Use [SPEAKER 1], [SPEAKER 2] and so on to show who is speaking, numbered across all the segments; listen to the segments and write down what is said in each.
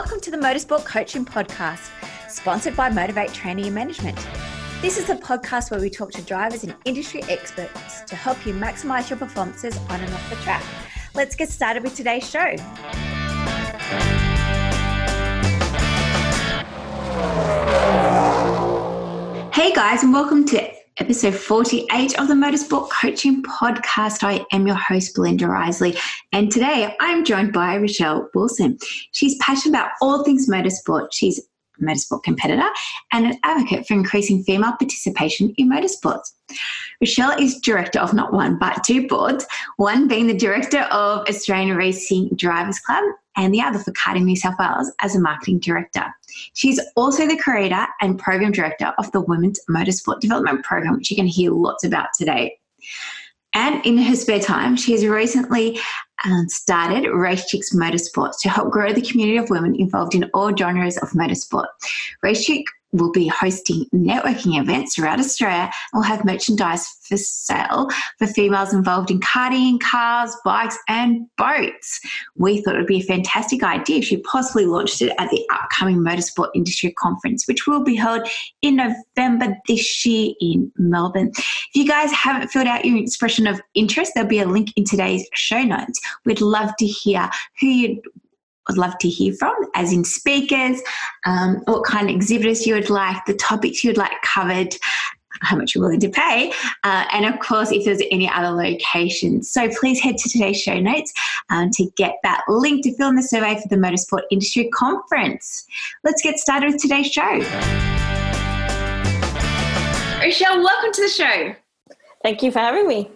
[SPEAKER 1] Welcome to the Motorsport Coaching Podcast, sponsored by Motivate Training and Management. This is a podcast where we talk to drivers and industry experts to help you maximize your performances on and off the track. Let's get started with today's show. Hey guys, and welcome to episode 48 of the Motorsport Coaching Podcast. I am your host, Belinda Risley, and today I'm joined by Rochelle Wilson. She's passionate about all things motorsport. She's a motorsport competitor and an advocate for increasing female participation in motorsports. Rochelle is director of not one but two boards, one being the director of Australian Racing Drivers Club and the other for Karting New South Wales as a marketing director. She's also the creator and program director of the Women's Motorsport Development Program, which you're going to hear lots about today. And in her spare time, she has recently um, started Race Chicks Motorsports to help grow the community of women involved in all genres of motorsport. Race Chick will be hosting networking events throughout Australia and will have merchandise for sale for females involved in karting, cars, bikes, and boats. We thought it would be a fantastic idea if she possibly launched it at the upcoming Motorsport Industry Conference, which will be held in November this year in Melbourne. If you guys haven't filled out your expression of interest, there'll be a link in today's show notes. We'd love to hear who you'd would love to hear from, as in speakers, um, what kind of exhibitors you would like, the topics you would like covered, how much you're willing to pay, uh, and of course, if there's any other locations. So please head to today's show notes um, to get that link to fill in the survey for the Motorsport Industry Conference. Let's get started with today's show. Rochelle, welcome to the show.
[SPEAKER 2] Thank you for having me.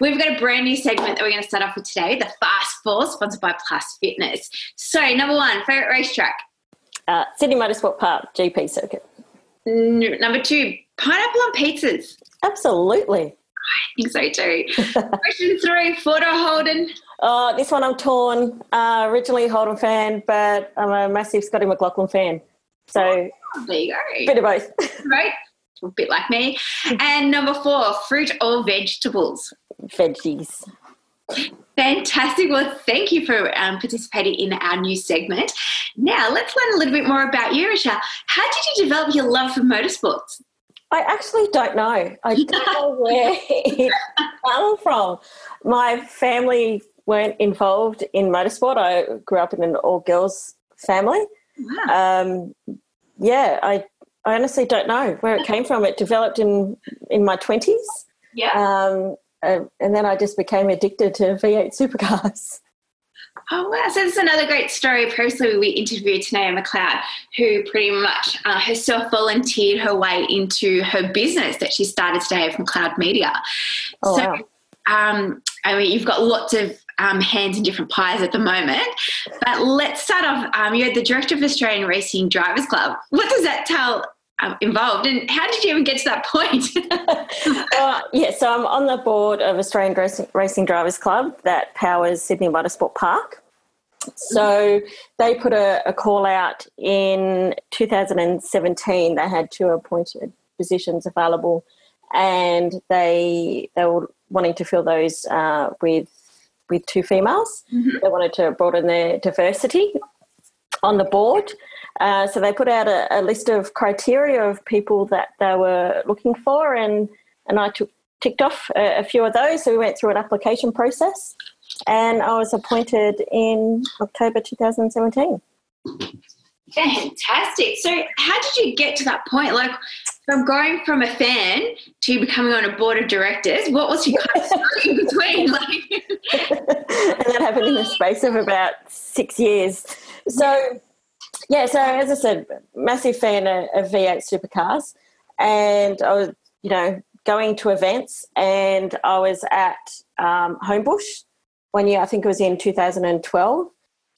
[SPEAKER 1] We've got a brand new segment that we're going to start off with today the Fast Four, sponsored by Plus Fitness. So, number one, favourite racetrack?
[SPEAKER 2] Uh, Sydney Motorsport Park, GP circuit.
[SPEAKER 1] N- number two, pineapple on pizzas.
[SPEAKER 2] Absolutely.
[SPEAKER 1] I think so too. Question three, Ford or Holden?
[SPEAKER 2] Oh, this one I'm torn. Uh, originally a Holden fan, but I'm a massive Scotty McLaughlin fan. So
[SPEAKER 1] oh, there you go.
[SPEAKER 2] Bit of both.
[SPEAKER 1] right. A bit like me. And number four, fruit or vegetables?
[SPEAKER 2] Veggies.
[SPEAKER 1] Fantastic. Well, thank you for um, participating in our new segment. Now, let's learn a little bit more about you, Rochelle. How did you develop your love for motorsports?
[SPEAKER 2] I actually don't know. I don't know where it came from. My family weren't involved in motorsport. I grew up in an all girls family. Wow. Um, yeah, I, I honestly don't know where it came from. It developed in in my twenties.
[SPEAKER 1] Yeah. Um,
[SPEAKER 2] and, and then I just became addicted to V8 supercars.
[SPEAKER 1] Oh wow! So this is another great story. Previously, we interviewed Tanea McLeod, who pretty much uh, herself volunteered her way into her business that she started today from Cloud Media.
[SPEAKER 2] Oh, so, wow.
[SPEAKER 1] um, I mean, you've got lots of um, hands in different pies at the moment. But let's start off. Um, you're the director of Australian Racing Drivers Club. What does that tell um, involved. And how did you even get to that point?
[SPEAKER 2] uh, yeah, so I'm on the board of Australian Racing, Racing Drivers Club that powers Sydney Motorsport Park. So they put a, a, call out in 2017. They had two appointed positions available, and they they were wanting to fill those uh, with with two females. Mm-hmm. They wanted to broaden their diversity on the board. Uh, so they put out a, a, list of criteria of people that they were looking for, and and I took ticked off a, a, few of those. So we went through an application process, and I was appointed in October 2017.
[SPEAKER 1] Fantastic. So how did you get to that point? Like from going from a fan to becoming on a board of directors, what was your kind of in between? Like
[SPEAKER 2] and that happened in the space of about six years. So yeah, so as I said, massive fan of, of V8 supercars, and I was, you know, going to events, and I was at um, Homebush one year. I think it was in 2012,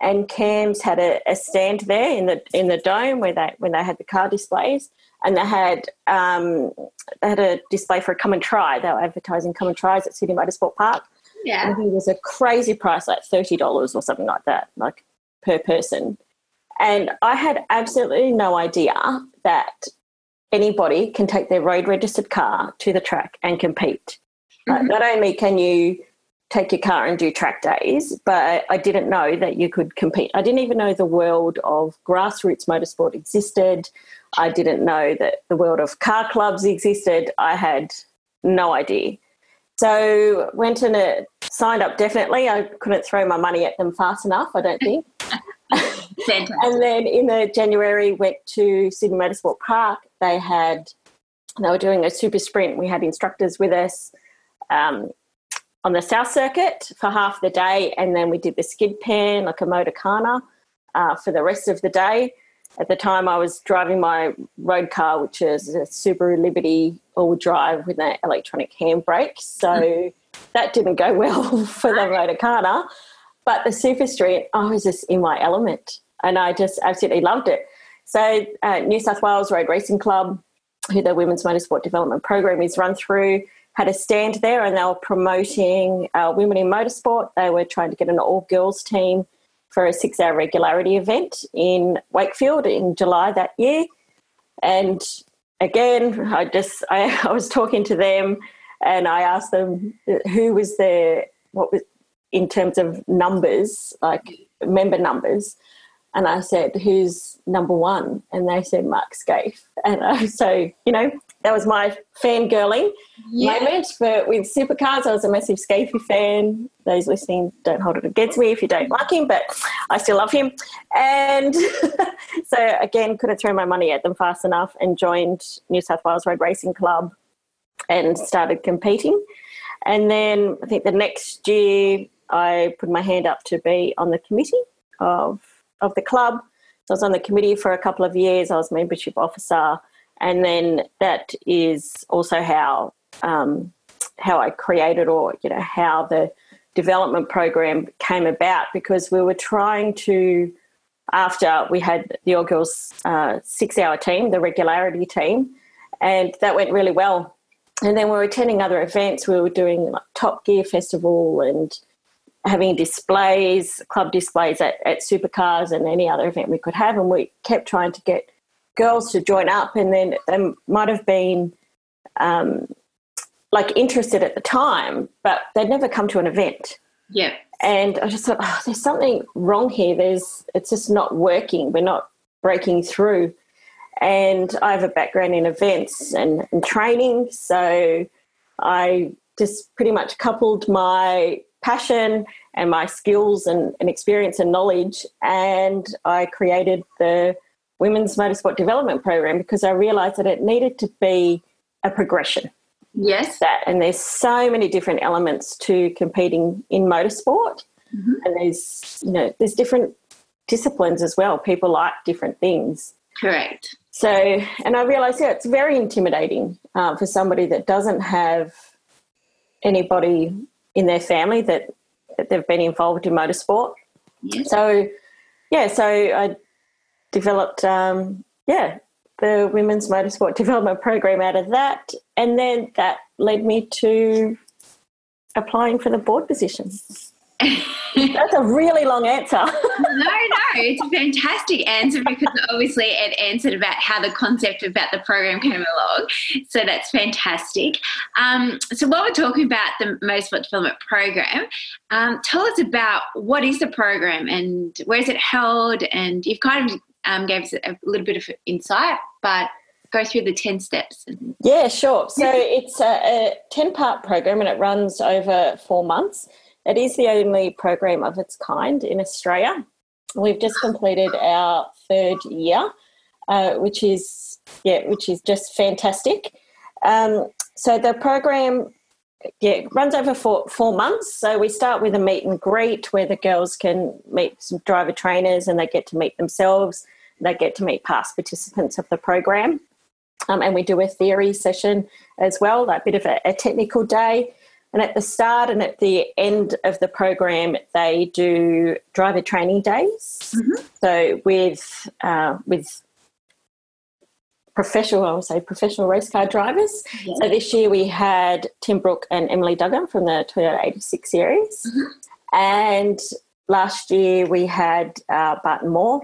[SPEAKER 2] and CAMS had a, a, stand there in the in the dome where they when they had the car displays, and they had um, they had a display for a come and try. They were advertising come and tries at Sydney Motorsport Park.
[SPEAKER 1] Yeah,
[SPEAKER 2] and it was a crazy price, like thirty dollars or something like that, like per person. And I had absolutely no idea that anybody can take their road registered car to the track and compete. Mm-hmm. not only can you take your car and do track days, but I didn't know that you could compete. I didn't even know the world of grassroots motorsport existed. I didn't know that the world of car clubs existed. I had no idea. So went and uh, signed up definitely. I couldn't throw my money at them fast enough, I don't think. and then in the January went to Sydney Motorsport Park. They had they were doing a super sprint. We had instructors with us um, on the South Circuit for half the day, and then we did the skid pan like a Motorkhana uh, for the rest of the day. At the time, I was driving my road car, which is a Subaru Liberty all drive with an electronic handbrake. So that didn't go well for the Motorkhana. But the Super Street, I was just in my element and I just absolutely loved it. So, uh, New South Wales Road Racing Club, who the Women's Motorsport Development Program is run through, had a stand there and they were promoting uh, women in motorsport. They were trying to get an all girls team for a six hour regularity event in Wakefield in July that year. And again, I just I, I was talking to them and I asked them who was there, what was in terms of numbers, like member numbers. And I said, who's number one? And they said, Mark Skaife. And uh, so, you know, that was my fangirling yeah. moment. But with supercars, I was a massive Skaife fan. Those listening don't hold it against me if you don't like him, but I still love him. And so, again, couldn't throw my money at them fast enough and joined New South Wales Road Racing Club and started competing. And then I think the next year, I put my hand up to be on the committee of of the club. So I was on the committee for a couple of years. I was membership officer, and then that is also how um, how I created, or you know, how the development program came about because we were trying to. After we had the All Girls uh, six hour team, the regularity team, and that went really well. And then we were attending other events. We were doing like Top Gear Festival and having displays, club displays at, at supercars and any other event we could have. And we kept trying to get girls to join up, and then they might have been um, like interested at the time, but they'd never come to an event.
[SPEAKER 1] Yeah.
[SPEAKER 2] And I just thought, oh, there's something wrong here. There's, it's just not working. We're not breaking through. And I have a background in events and, and training, so I just pretty much coupled my passion and my skills and, and experience and knowledge. And I created the Women's Motorsport Development Program because I realized that it needed to be a progression.
[SPEAKER 1] Yes.
[SPEAKER 2] That and there's so many different elements to competing in motorsport. Mm-hmm. And there's you know, there's different disciplines as well. People like different things.
[SPEAKER 1] Correct.
[SPEAKER 2] So, and I realized, yeah, it's very intimidating uh, for somebody that doesn't have anybody in their family that, that they've been involved in motorsport. So, yeah, so I developed, um, yeah, the Women's Motorsport Development Program out of that. And then that led me to applying for the board position. That's a really long answer.
[SPEAKER 1] no, no, it's a fantastic answer because obviously it answered about how the concept about the program came along. So that's fantastic. Um, so while we're talking about the most Motorsport Development Program, um, tell us about what is the program and where is it held? And you've kind of um, gave us a little bit of insight, but go through the 10 steps.
[SPEAKER 2] Yeah, sure. So it's a, a 10 part program and it runs over four months. It is the only program of its kind in Australia. We've just completed our third year, uh, which is yeah, which is just fantastic. Um, so the program yeah runs over four, four months. So we start with a meet and greet where the girls can meet some driver trainers and they get to meet themselves. They get to meet past participants of the program. Um, and we do a theory session as well, like a bit of a, a technical day. And at the start and at the end of the program, they do driver training days. Mm-hmm. So with uh, with professional, I would say professional race car drivers. Yeah. So this year we had Tim Brook and Emily Duggan from the Toyota 86 series. Mm-hmm. And last year we had uh, Barton Mawer,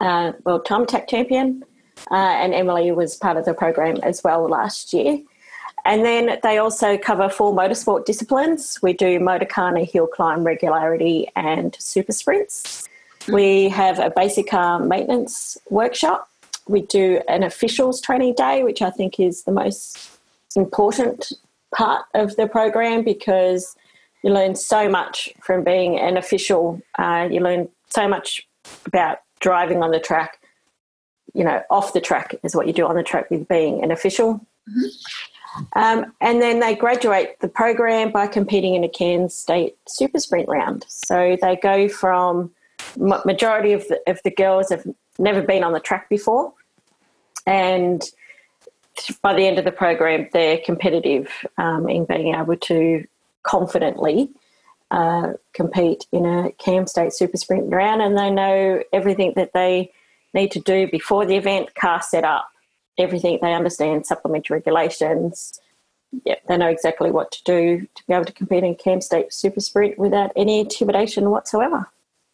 [SPEAKER 2] uh, world time attack champion, uh, and Emily was part of the program as well last year. And then they also cover four motorsport disciplines. We do Motorkhana, hill climb, regularity, and super sprints. We have a basic car maintenance workshop. We do an officials training day, which I think is the most important part of the program because you learn so much from being an official. Uh, you learn so much about driving on the track. You know, off the track is what you do on the track with being an official. Mm-hmm. Um, and then they graduate the program by competing in a CAMS State Super Sprint round. So they go from majority of the, of the girls have never been on the track before, and by the end of the program, they're competitive um, in being able to confidently uh, compete in a CAMS State Super Sprint round, and they know everything that they need to do before the event, car setup, everything. They understand supplementary regulations. Yep, they know exactly what to do to be able to compete in CAMS State Super Sprint without any intimidation whatsoever.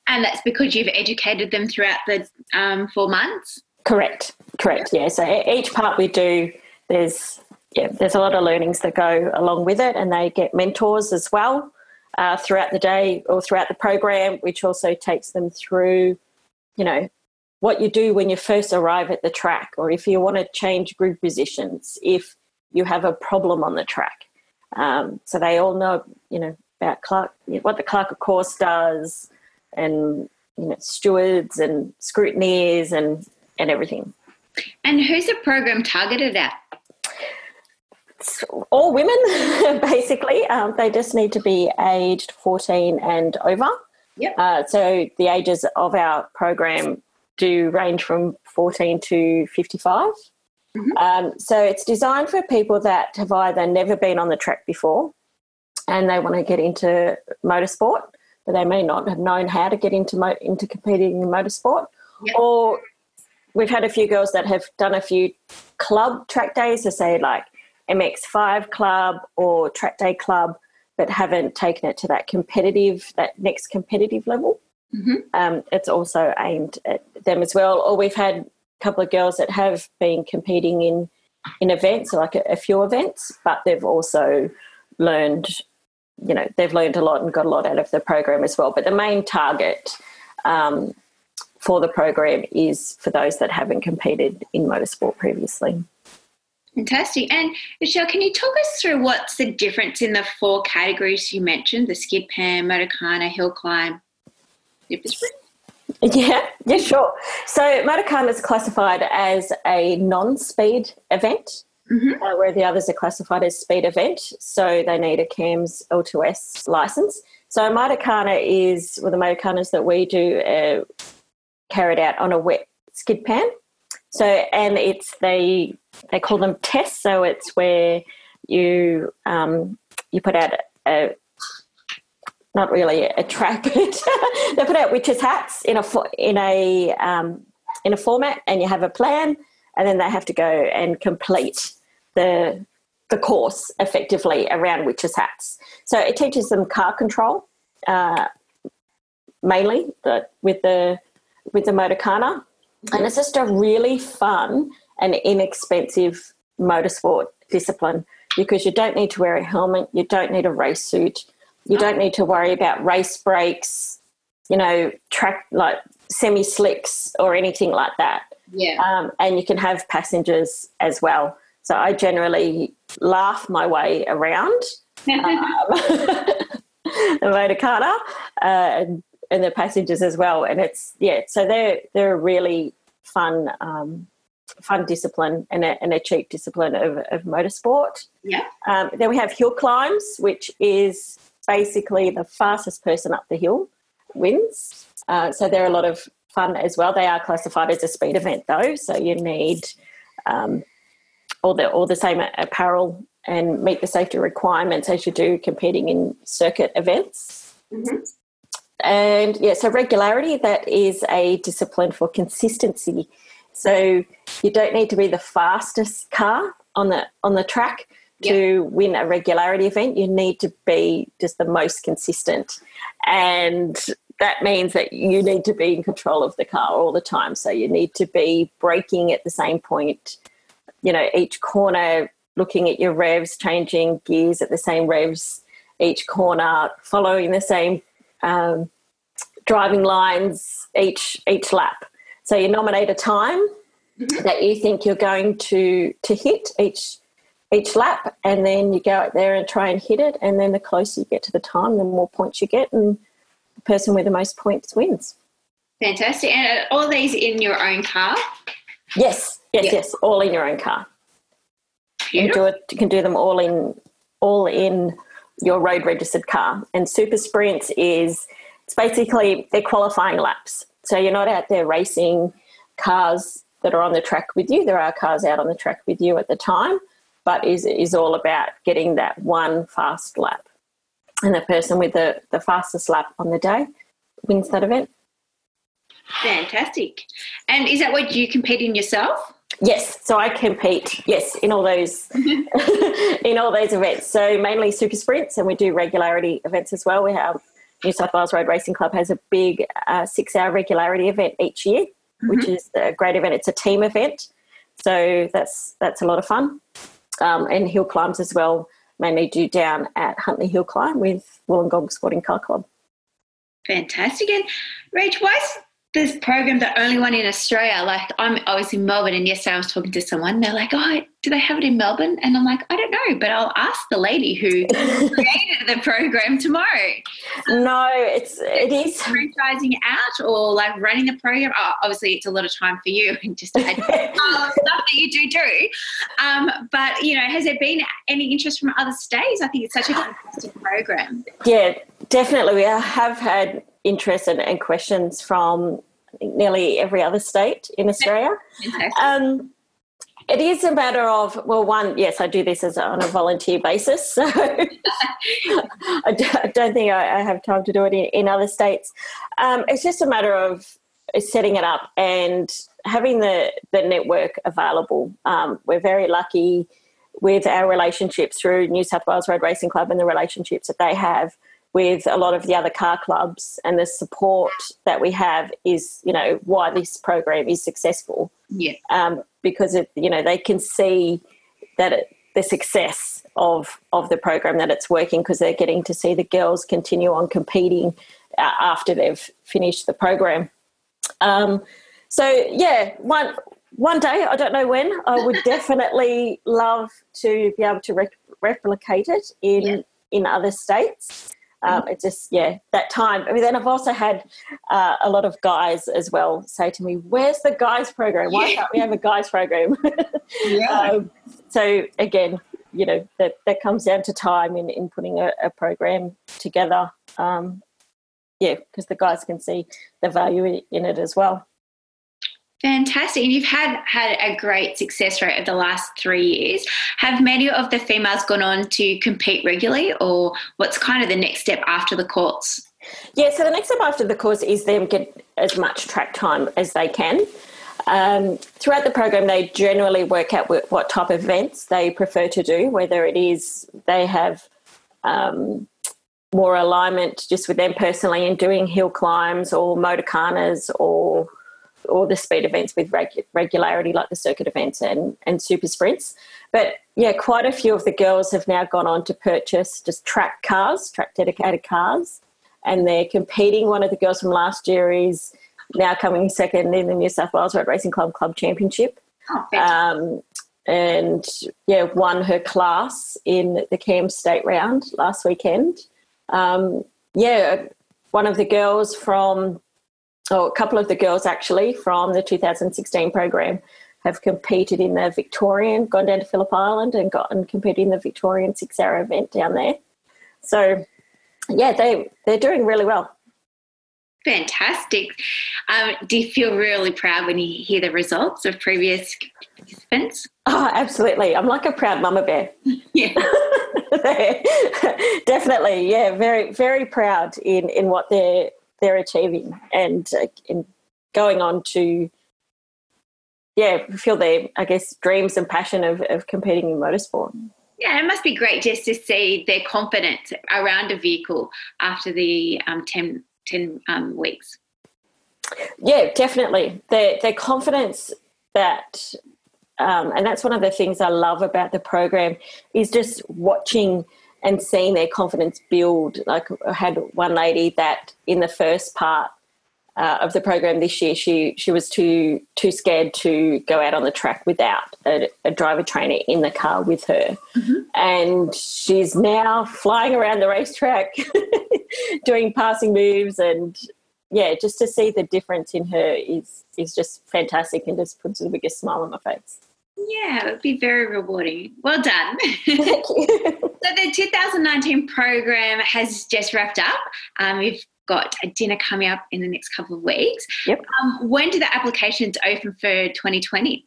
[SPEAKER 1] And that's because you've educated them throughout the um, four months.
[SPEAKER 2] Correct. Correct. Yeah. So each part we do, there's yeah, there's a lot of learnings that go along with it, and they get mentors as well uh, throughout the day or throughout the program, which also takes them through, you know, what you do when you first arrive at the track, or if you want to change group positions, if you have a problem on the track. Um, so they all know, you know, about Clerk, what the Clerk of course does, and you know, stewards and scrutineers and and everything.
[SPEAKER 1] And who's the program targeted at?
[SPEAKER 2] all women, basically. Um, they just need to be aged 14 and over.
[SPEAKER 1] Yep.
[SPEAKER 2] Uh, so the ages of our program do range from 14 to 55. Mm-hmm. Um, so it's designed for people that have either never been on the track before and they want to get into motorsport, but they may not have known how to get into mo- into competing in motorsport, yep. or we've had a few girls that have done a few club track days to say like MX5 club or track day club, but haven't taken it to that competitive, that next competitive level. Mm-hmm. Um, it's also aimed at them as well. Or we've had a couple of girls that have been competing in in events, like a, a few events, but they've also learned, you know, they've learned a lot and got a lot out of the program as well. But the main target um, for the program is for those that haven't competed in motorsport previously.
[SPEAKER 1] Fantastic. And Michelle, can you talk us through what's the difference in the four categories you mentioned the skid pan, Motorkhana, hill climb,
[SPEAKER 2] Yeah, yeah, sure. So Motorkhana is classified as a non-speed event, mm-hmm. uh, where the others are classified as speed event. So they need a CAMS L2S license. So Motorkhana is, well, the Motorkhanas that we do uh, carried out on a wet skid pan. So, and it's they they call them tests. So it's where you um, you put out a not really a track, but they put out witches hats in a in a um, in a format, and you have a plan, and then they have to go and complete the the course effectively around witches hats. So it teaches them car control uh, mainly, the, with the with the Motorkhana and it's just a really fun and inexpensive motorsport discipline because you don't need to wear a helmet, you don't need a race suit, you don't need to worry about race brakes, you know, track like semi slicks or anything like that.
[SPEAKER 1] Yeah.
[SPEAKER 2] Um, and you can have passengers as well. So I generally laugh my way around um, the motorcar uh, and and the passengers as well. And it's yeah, so they're they're a really fun um, fun discipline and a, and a cheap discipline of, of motorsport.
[SPEAKER 1] Yeah.
[SPEAKER 2] Um, then we have hill climbs, which is basically the fastest person up the hill wins. Uh, so they're a lot of fun as well. They are classified as a speed event though, so you need um, all the all the same apparel and meet the safety requirements as you do competing in circuit events. Mm-hmm. And yeah, so regularity, that is a discipline for consistency. So you don't need to be the fastest car on the on the track to win a regularity event. You need to be just the most consistent. And that means that you need to be in control of the car all the time. So you need to be braking at the same point, you know, each corner looking at your revs, changing gears at the same revs each corner, following the same um, driving lines each each lap. So you nominate a time mm-hmm. that you think you're going to to hit each each lap, and then you go out there and try and hit it. And then the closer you get to the time, the more points you get, and the person with the most points wins.
[SPEAKER 1] Fantastic! And all these in your own car?
[SPEAKER 2] Yes, yes, yes. All in your own car. You do it. You can do them all in all in your road registered car. And super sprints is it's basically they're qualifying laps. So you're not out there racing cars that are on the track with you. There are cars out on the track with you at the time, but is is all about getting that one fast lap. And the person with the, the fastest lap on the day wins that event.
[SPEAKER 1] Fantastic. And is that what you compete in yourself?
[SPEAKER 2] Yes, so I compete. Yes, in all those in all those events. So mainly super sprints, and we do regularity events as well. We have New South Wales Road Racing Club has a big uh, six-hour regularity event each year, mm-hmm. which is a great event. It's a team event, so that's that's a lot of fun. Um, and hill climbs as well. Mainly do down at Huntley Hill Climb with Wollongong Sporting Car Club.
[SPEAKER 1] Fantastic. And Rach, why this program the only one in Australia? Like I'm obviously in Melbourne, and yesterday I was talking to someone. They're like, "Oh, do they have it in Melbourne?" And I'm like, "I don't know, but I'll ask the lady who created the program tomorrow."
[SPEAKER 2] No, it's it is
[SPEAKER 1] franchising out or like running the program. Oh, obviously, it's a lot of time for you and just add stuff that you do do. Um, but you know, has there been any interest from other states? I think it's such a fantastic program.
[SPEAKER 2] Yeah, definitely. We have had interest and, and questions from nearly every other state in Australia. Um, it is a matter of well, one, yes, I do this as a, on a volunteer basis, so I, don't think I, have time to do it in, in other states. Um, it's just a matter of setting it up and having the the network available. Um, we're very lucky with our relationships through New South Wales Road Racing Club and the relationships that they have with a lot of the other car clubs and the support that we have is you know why this program is successful.
[SPEAKER 1] Yeah.
[SPEAKER 2] Um, because it you know they can see that it, the success of of the program that it's working because they're getting to see the girls continue on competing uh, after they've finished the program. Um, so yeah one one day i don't know when i would definitely love to be able to re- replicate it in yeah. in other states um, it just yeah that time. I mean, then I've also had uh, a lot of guys as well say to me, "Where's the guys program? Why yeah. can't we have a guys program?" yeah. Um, so again, you know that that comes down to time in in putting a, a program together. Um, yeah, because the guys can see the value in it as well.
[SPEAKER 1] Fantastic. And you've had had a great success rate of the last three years. Have many of the females gone on to compete regularly, or what's kind of the next step after the courts?
[SPEAKER 2] Yeah, so the next step after the course is them get as much track time as they can. Um, throughout the program, they generally work out what type of events they prefer to do, whether it is they have um, more alignment just with them personally in doing hill climbs or motorkhanas or or the speed events with regu- regularity, like the circuit events and, and super sprints. But yeah, quite a few of the girls have now gone on to purchase just track cars, track dedicated cars, and they're competing. One of the girls from last year is now coming second in the New South Wales Road Racing Club Club Championship.
[SPEAKER 1] Oh, um,
[SPEAKER 2] and yeah, won her class in the CAMS State Round last weekend. Um, yeah, one of the girls from oh, a couple of the girls actually from the 2016 program have competed in the Victorian, gone down to Phillip Island and got and competed in the Victorian six hour event down there. So yeah, they they're doing really well.
[SPEAKER 1] Fantastic. Um, do you feel really proud when you hear the results of previous participants?
[SPEAKER 2] Oh, absolutely. I'm like a proud mama bear.
[SPEAKER 1] Yeah.
[SPEAKER 2] Definitely. Yeah. Very, very proud in, in what they're they're achieving and, uh, and going on to yeah feel their i guess dreams and passion of, of competing in motorsport.
[SPEAKER 1] Yeah it must be great just to see their confidence around a vehicle after the um, 10, 10 um, weeks.
[SPEAKER 2] Yeah definitely. Their, their confidence that um, and that's one of the things I love about the program is just watching and seeing their confidence build. Like I had one lady that in the first part uh, of the program this year, she she was too too scared to go out on the track without a, a driver trainer in the car with her, mm-hmm. and she's now flying around the racetrack, doing passing moves, and yeah, just to see the difference in her is is just fantastic, and just puts the biggest smile on my face.
[SPEAKER 1] Yeah, it would be very rewarding. Well done. Thank you. so the 2019 program has just wrapped up. Um, we've got a dinner coming up in the next couple of weeks.
[SPEAKER 2] Yep.
[SPEAKER 1] Um, when do the applications open for 2020?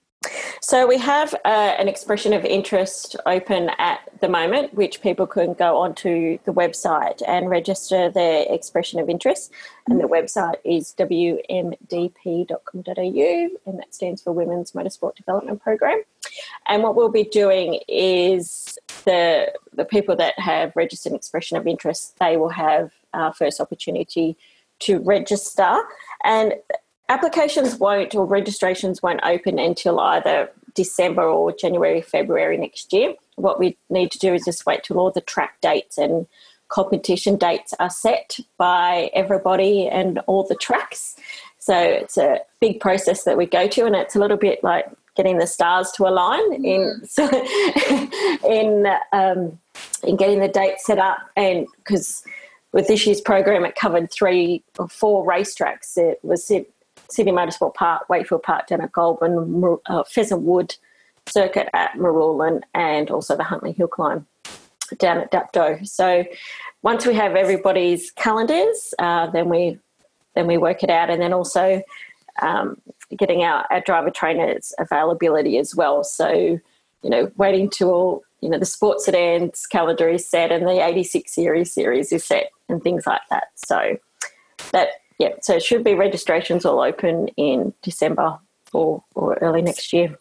[SPEAKER 2] So we have uh, an expression of interest open at the moment, which people can go onto the website and register their expression of interest. And the website is wmdp.com.au, and that stands for Women's Motorsport Development Program. And what we'll be doing is the the people that have registered an expression of interest, they will have uh, first opportunity to register. And applications won't or registrations won't open until either December or January, February next year. What we need to do is just wait till all the track dates and competition dates are set by everybody and all the tracks. So it's a big process that we go to, and it's a little bit like getting the stars to align in so in um, in getting the date set up, and because with this year's program it covered three or four racetracks. It was Sydney Motorsport Park, Wakefield Park down at Goulburn, uh, Pheasant Wood circuit at Marulan, and also the Huntley Hill Climb down at Dapto. So once we have everybody's calendars, uh, then we then we work it out, and then also um, getting our, our driver trainers availability as well. So you know, waiting till you know the sports sedans calendar is set and the 86 series series is set and things like that. So that yeah, so it should be registrations all open in December or, or early next year.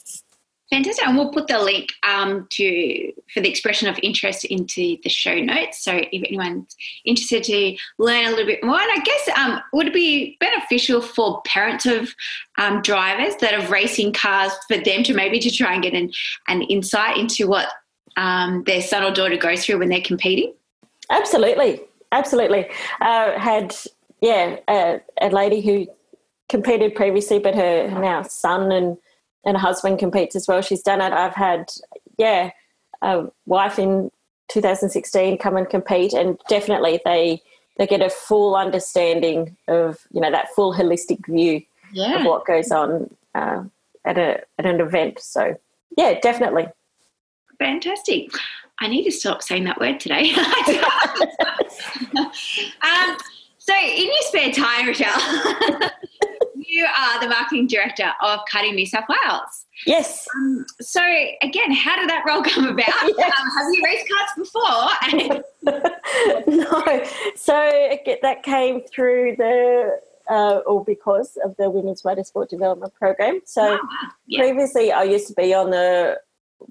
[SPEAKER 1] Fantastic, and we'll put the link um, to for the expression of interest into the show notes. So if anyone's interested to learn a little bit more, and I guess um, would it be beneficial for parents of um, drivers that are racing cars for them to maybe to try and get an, an insight into what um, their son or daughter goes through when they're competing?
[SPEAKER 2] Absolutely, absolutely. Uh, had yeah, a, a lady who competed previously, but her now son and and husband competes as well. She's done it. I've had yeah, a wife in 2016 come and compete, and definitely they they get a full understanding of you know that full holistic view yeah. of what goes on uh, at a at an event. So yeah, definitely.
[SPEAKER 1] Fantastic. I need to stop saying that word today. um, so, in your spare time, Rochelle, you are the marketing director of Karting New South Wales.
[SPEAKER 2] Yes.
[SPEAKER 1] Um, so, again, how did that role come about? Yes. Um, have you raced karts
[SPEAKER 2] before? no. So, that came through the uh, or because of the Women's Motorsport Development Program. So, oh, wow. previously, I used to be on the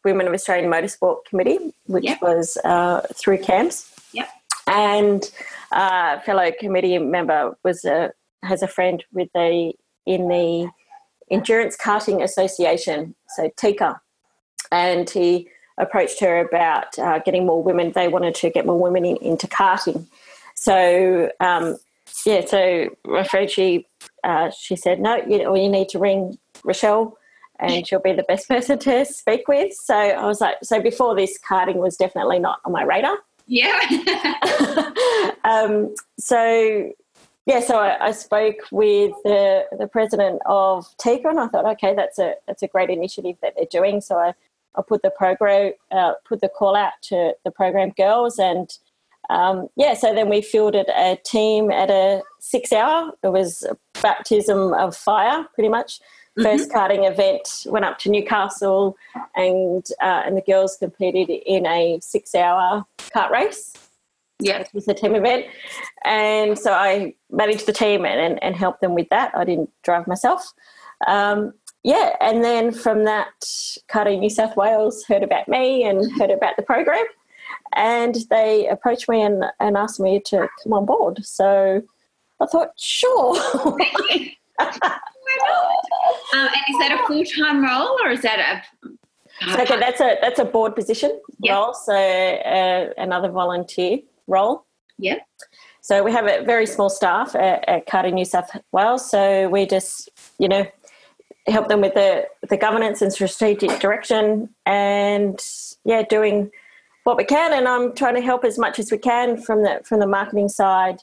[SPEAKER 2] Women of Australian Motorsport Committee, which yep. was uh, through CAMS.
[SPEAKER 1] Yep.
[SPEAKER 2] And uh, fellow committee member was a has a friend with the in the Endurance Karting Association, so TICA, and he approached her about uh, getting more women. They wanted to get more women in, into karting. So um, yeah, so she uh, she said no, you you need to ring Rochelle. And she'll be the best person to speak with. So I was like, so before this, karting was definitely not on my radar.
[SPEAKER 1] Yeah.
[SPEAKER 2] um, so yeah, so I, I, spoke with the the president of TICA, and I thought, okay, that's a that's a great initiative that they're doing. So I, I put the program uh, put the call out to the program girls, and um, yeah, so then we fielded a team at a six hour. It was a baptism of fire, pretty much. Mm-hmm. First karting event went up to Newcastle, and uh, and the girls competed in a six hour kart race.
[SPEAKER 1] Yeah,
[SPEAKER 2] it was a team event, and so I managed the team and, and, and helped them with that. I didn't drive myself. Um, yeah, and then from that, Karting New South Wales heard about me and heard about the program, and they approached me and, and asked me to come on board. So I thought, sure.
[SPEAKER 1] um, and is that a full time role or is that a?
[SPEAKER 2] So, okay, that's a that's a board position yep. role. So uh, another volunteer role.
[SPEAKER 1] Yeah.
[SPEAKER 2] So we have a very small staff at, at New South Wales. So we just, you know, help them with the the governance and strategic direction, and yeah, doing what we can. And I'm trying to help as much as we can from the from the marketing side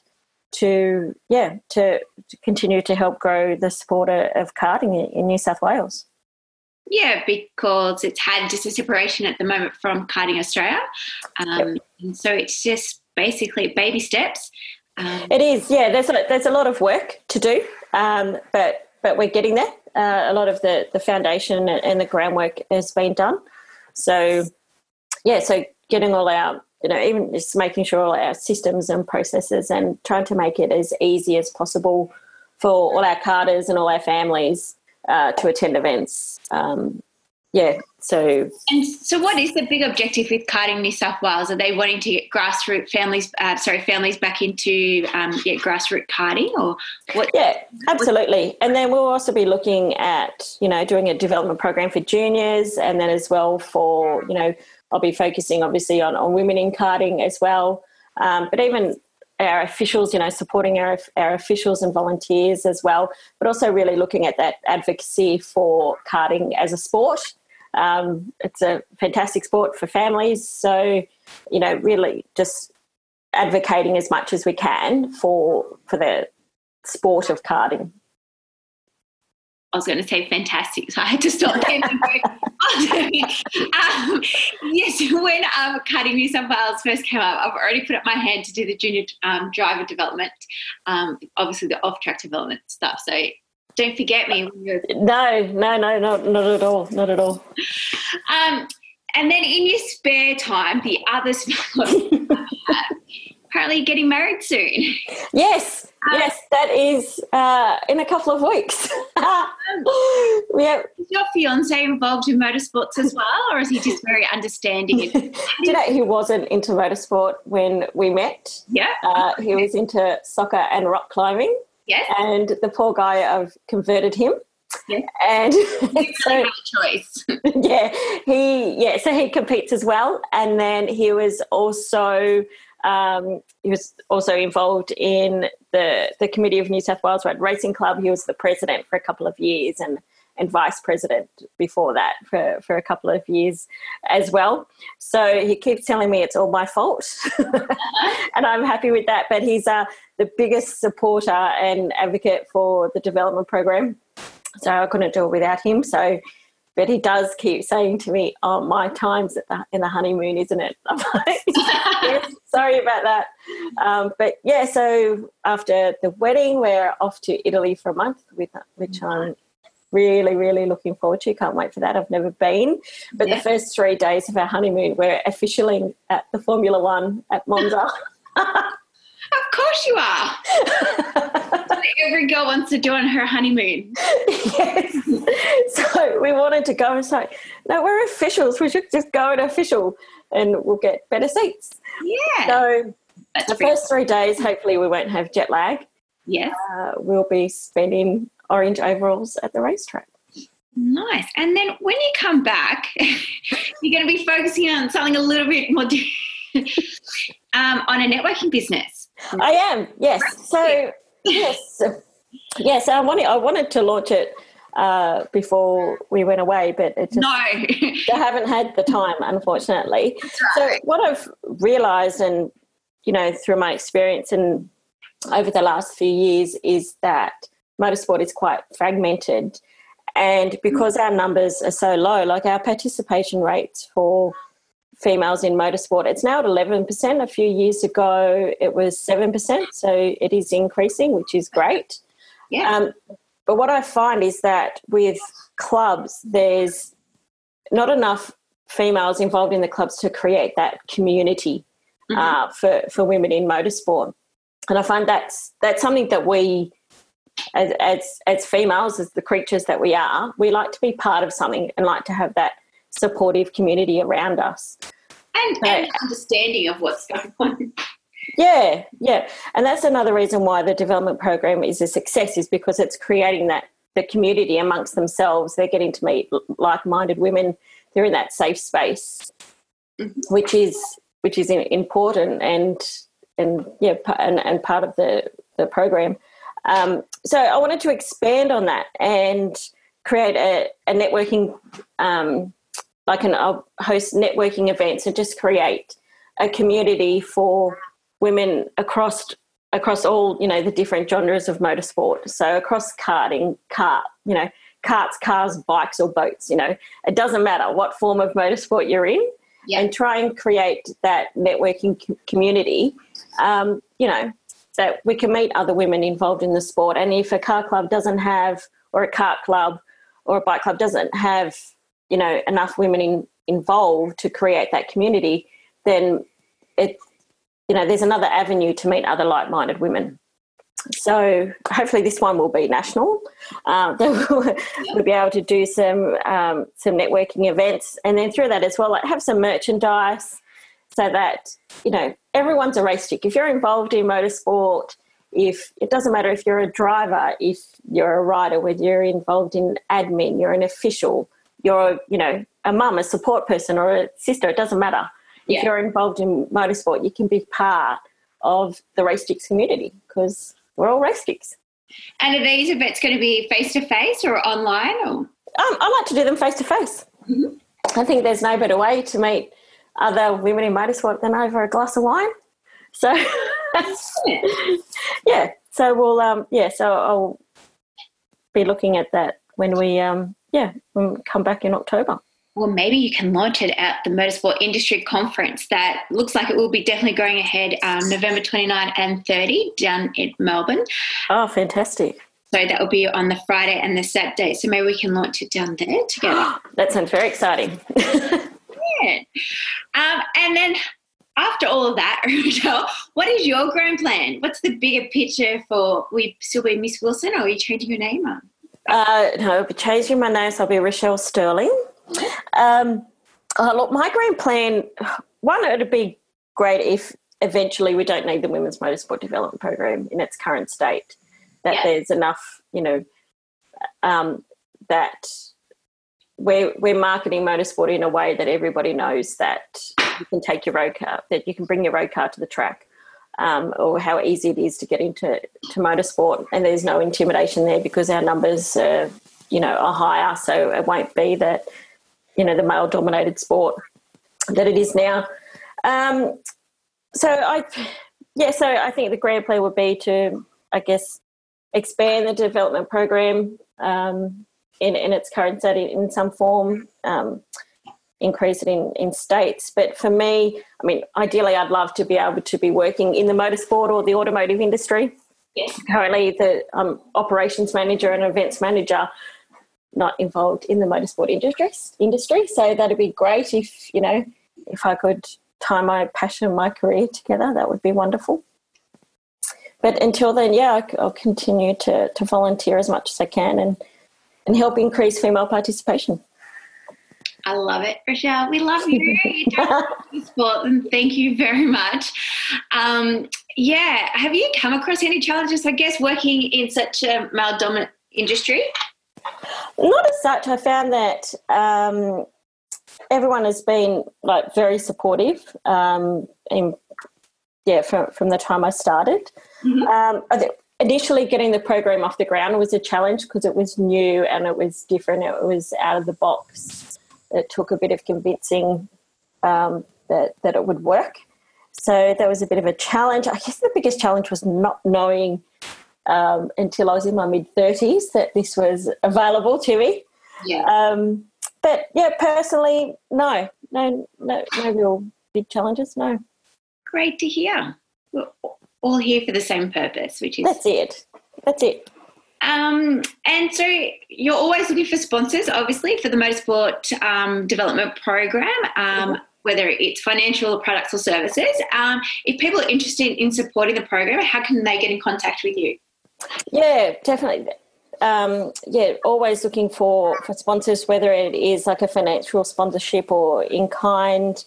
[SPEAKER 2] to yeah to, to continue to help grow the sport of karting in, in New South Wales.
[SPEAKER 1] Yeah, because it's had just a separation at the moment from Karting Australia. Um, yep. And so it's just basically baby steps.
[SPEAKER 2] Um, it is, yeah. There's a, there's a lot of work to do, um, but but we're getting there. Uh, a lot of the, the foundation and the groundwork has been done. So, yeah, so getting all our, you know, even just making sure all our systems and processes and trying to make it as easy as possible for all our karters and all our families uh, to attend events. Um, yeah, so.
[SPEAKER 1] And so, what is the big objective with Karting New South Wales? Are they wanting to get grassroots families, uh, sorry, families back into um, yeah, grassroots karting, or what?
[SPEAKER 2] Yeah, absolutely. And then we'll also be looking at you know doing a development program for juniors, and then as well for you know I'll be focusing obviously on on women in karting as well. Um, but even our officials, you know, supporting our, our officials and volunteers as well, but also really looking at that advocacy for karting as a sport. Um, it's a fantastic sport for families. So, you know, really just advocating as much as we can for for the sport of karting.
[SPEAKER 1] I was going to say fantastic, so I had to stop there. um, yes, when um, Karting New South Wales first came up, I've already put up my hand to do the junior um, driver development, um, obviously the off track development stuff. So don't forget me.
[SPEAKER 2] No, no, no, not, not at all, not at all.
[SPEAKER 1] Um, and then in your spare time, the other apparently getting married soon.
[SPEAKER 2] Yes, um, yes, that is uh, in a couple of weeks.
[SPEAKER 1] yeah. Is your fiance involved in motorsports as well, or is he just very understanding?
[SPEAKER 2] you know, he wasn't into motorsport when we met.
[SPEAKER 1] Yeah.
[SPEAKER 2] Uh, he was into soccer and rock climbing.
[SPEAKER 1] Yes.
[SPEAKER 2] And the poor guy, I've converted him.
[SPEAKER 1] Yes.
[SPEAKER 2] And
[SPEAKER 1] so, choice.
[SPEAKER 2] yeah, he yeah, so he competes as well, and then he was also um, he was also involved in the the committee of New South Wales Road Racing Club. He was the president for a couple of years and and vice president before that for, for a couple of years as well. So he keeps telling me it's all my fault, and I'm happy with that. But he's uh, the biggest supporter and advocate for the development program. So I couldn't do it without him. So but he does keep saying to me, "Oh, my time's the, in the honeymoon, isn't it?" Like, yes, "Sorry about that." Um, but yeah, so after the wedding, we're off to Italy for a month, with which I'm really, really looking forward to. Can't wait for that. I've never been, but yeah. the first three days of our honeymoon, we're officially at the Formula One at Monza.
[SPEAKER 1] Of course you are. Every girl wants to do on her honeymoon.
[SPEAKER 2] yes. So we wanted to go and say, no, we're officials. We should just go and official and we'll get better seats.
[SPEAKER 1] Yeah.
[SPEAKER 2] So That's the first three days, hopefully we won't have jet lag.
[SPEAKER 1] Yes.
[SPEAKER 2] Uh, we'll be spending orange overalls at the racetrack.
[SPEAKER 1] Nice. And then when you come back, you're going to be focusing on something a little bit more um, on a networking business.
[SPEAKER 2] I am, yes. So, yes, yes. I wanted I wanted to launch it uh, before we went away, but it just
[SPEAKER 1] no,
[SPEAKER 2] I haven't had the time, unfortunately. Right. So, what I've realised, and you know, through my experience and over the last few years, is that motorsport is quite fragmented, and because our numbers are so low, like our participation rates for females in motorsport. It's now at 11%. A few years ago, it was 7%. So it is increasing, which is great.
[SPEAKER 1] Yeah. Um,
[SPEAKER 2] but what I find is that with clubs, there's not enough females involved in the clubs to create that community mm-hmm. uh, for, for women in motorsport. And I find that's that's something that we, as, as as females, as the creatures that we are, we like to be part of something and like to have that supportive community around us
[SPEAKER 1] and, and understanding of what's going on.
[SPEAKER 2] Yeah, yeah. And that's another reason why the development program is a success is because it's creating that the community amongst themselves. They're getting to meet like-minded women. They're in that safe space, mm-hmm. which is which is important and and yeah and, and part of the the program. Um, so I wanted to expand on that and create a, a networking, um, like an I'll host networking events and just create a community for women across across all you know the different genres of motorsport. So across karting, kart, you know, carts, cars, bikes, or boats. You know, it doesn't matter what form of motorsport you're in, yeah. and try and create that networking community. Um, you know, that we can meet other women involved in the sport. And if a car club doesn't have, or a kart club, or a bike club doesn't have, you know, enough women in, involved to create that community, then it, you know, there's another avenue to meet other like-minded women. So hopefully this one will be national. We'll, we'll be able to do some um, some networking events, and then through that as well, like have some merchandise, so that you know everyone's a race chick. If you're involved in motorsport, if it doesn't matter if you're a driver, if you're a rider, whether you're involved in admin, you're an official, you're you know a mum, a support person, or a sister, it doesn't matter. Yeah. If you're involved in motorsport, you can be part of the race community because we're all race chicks.
[SPEAKER 1] And are these events going to be face to face or online? Or? Um,
[SPEAKER 2] I like to do them face to face. I think there's no better way to meet other women in motorsport than over a glass of wine. So, yeah. So we'll, um, yeah. So I'll be looking at that when we, um, yeah, come back in October.
[SPEAKER 1] Well, maybe you can launch it at the Motorsport Industry Conference that looks like it will be definitely going ahead um, November 29 and 30 down in Melbourne.
[SPEAKER 2] Oh, fantastic.
[SPEAKER 1] So that will be on the Friday and the Saturday. So maybe we can launch it down there together.
[SPEAKER 2] that sounds very exciting.
[SPEAKER 1] Um, and then after all of that, Rochelle, what is your grand plan? What's the bigger picture for? We still be Miss Wilson, or are you changing your name on?
[SPEAKER 2] Uh, no, I'll be changing my name. So I'll be Rochelle Sterling. Um, oh, look, my grand plan. One, it'd be great if eventually we don't need the Women's Motorsport Development Program in its current state. That yeah. there's enough, you know, um, that we're, we're marketing motorsport in a way that everybody knows that you can take your road car, that you can bring your road car to the track, um, or how easy it is to get into to motorsport. And there's no intimidation there because our numbers, uh, you know, are higher. So it won't be that, you know, the male dominated sport that it is now. Um, so I, yeah, so I think the grand plan would be to, I guess, expand the development program. Um, in, in its current setting in some form, um, increase it in, in states. But for me, I mean, ideally, I'd love to be able to be working in the motorsport or the automotive industry. Yes. Currently, the um, operations manager and events manager not involved in the motorsport industry. Industry, so that'd be great if you know if I could tie my passion and my career together. That would be wonderful. But until then, yeah, I'll continue to to volunteer as much as I can and and help increase female participation.
[SPEAKER 1] I love it, Rochelle. We love you. you sport, and thank you very much. Um, yeah, have you come across any challenges? I guess working in such a male dominant industry.
[SPEAKER 2] Not as such. I found that um, everyone has been like very supportive. Um, in, yeah, from from the time I started. Mm-hmm. Um, I think initially getting the program off the ground was a challenge because it was new and it was different. It was out of the box. It took a bit of convincing um, that that it would work. So that was a bit of a challenge. I guess the biggest challenge was not knowing um, until I was in my mid thirties that this was available to me. Yeah. Um, but yeah, personally, no, no, no, no real big challenges. No.
[SPEAKER 1] Great to hear We're all here for the same purpose, which is
[SPEAKER 2] that's it. That's it.
[SPEAKER 1] Um, and so you're always looking for sponsors, obviously, for the motorsport um, development program, um, mm-hmm. whether it's financial products or services. Um, if people are interested in supporting the program, how can they get in contact with you?
[SPEAKER 2] Yeah, definitely. Um, yeah, always looking for, for sponsors, whether it is like a financial sponsorship or in kind,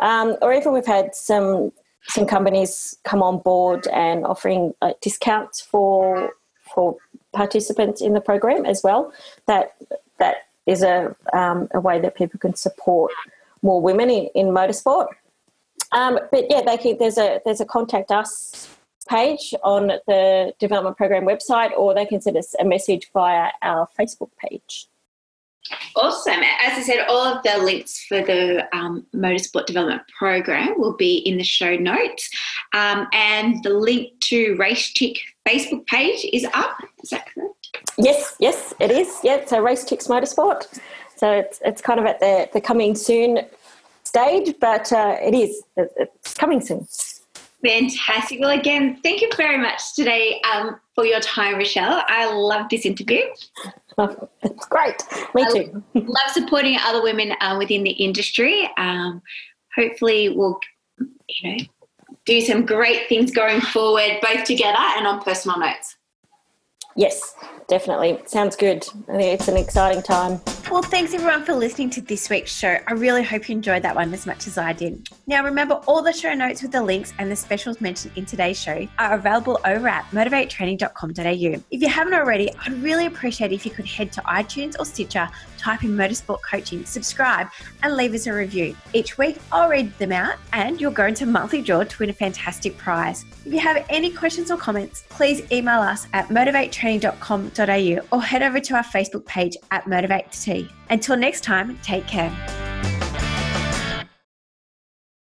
[SPEAKER 2] um, or even we've had some some companies come on board and offering uh, discounts for for participants in the program as well. That that is a, um, a way that people can support more women in, in motorsport. Um, but yeah, they can, there's a there's a contact us page on the development program website, or they can send us a message via our Facebook page.
[SPEAKER 1] Awesome. As I said, all of the links for the um, Motorsport Development Program will be in the show notes. Um, and the link to Race Chick Facebook page is up. Is that correct?
[SPEAKER 2] Yes, yes, it is. Yeah, so Race Chicks Motorsport. So it's, it's kind of at the, the coming soon stage, but uh, it is. It's coming soon.
[SPEAKER 1] Fantastic. Well, again, thank you very much today um, for your time, Rochelle. I love this interview.
[SPEAKER 2] it's great. Me too.
[SPEAKER 1] love supporting other women uh, within the industry. Um, hopefully, we'll you know do some great things going forward, both together and on personal notes.
[SPEAKER 2] Yes, definitely. Sounds good. It's an exciting time.
[SPEAKER 1] Well, thanks everyone for listening to this week's show. I really hope you enjoyed that one as much as I did. Now, remember, all the show notes with the links and the specials mentioned in today's show are available over at motivatetraining.com.au. If you haven't already, I'd really appreciate if you could head to iTunes or Stitcher, type in Motorsport Coaching, subscribe, and leave us a review. Each week, I'll read them out and you'll go into monthly draw to win a fantastic prize. If you have any questions or comments, please email us at motivatetraining.com.au or head over to our Facebook page at Motivate Until next time, take care.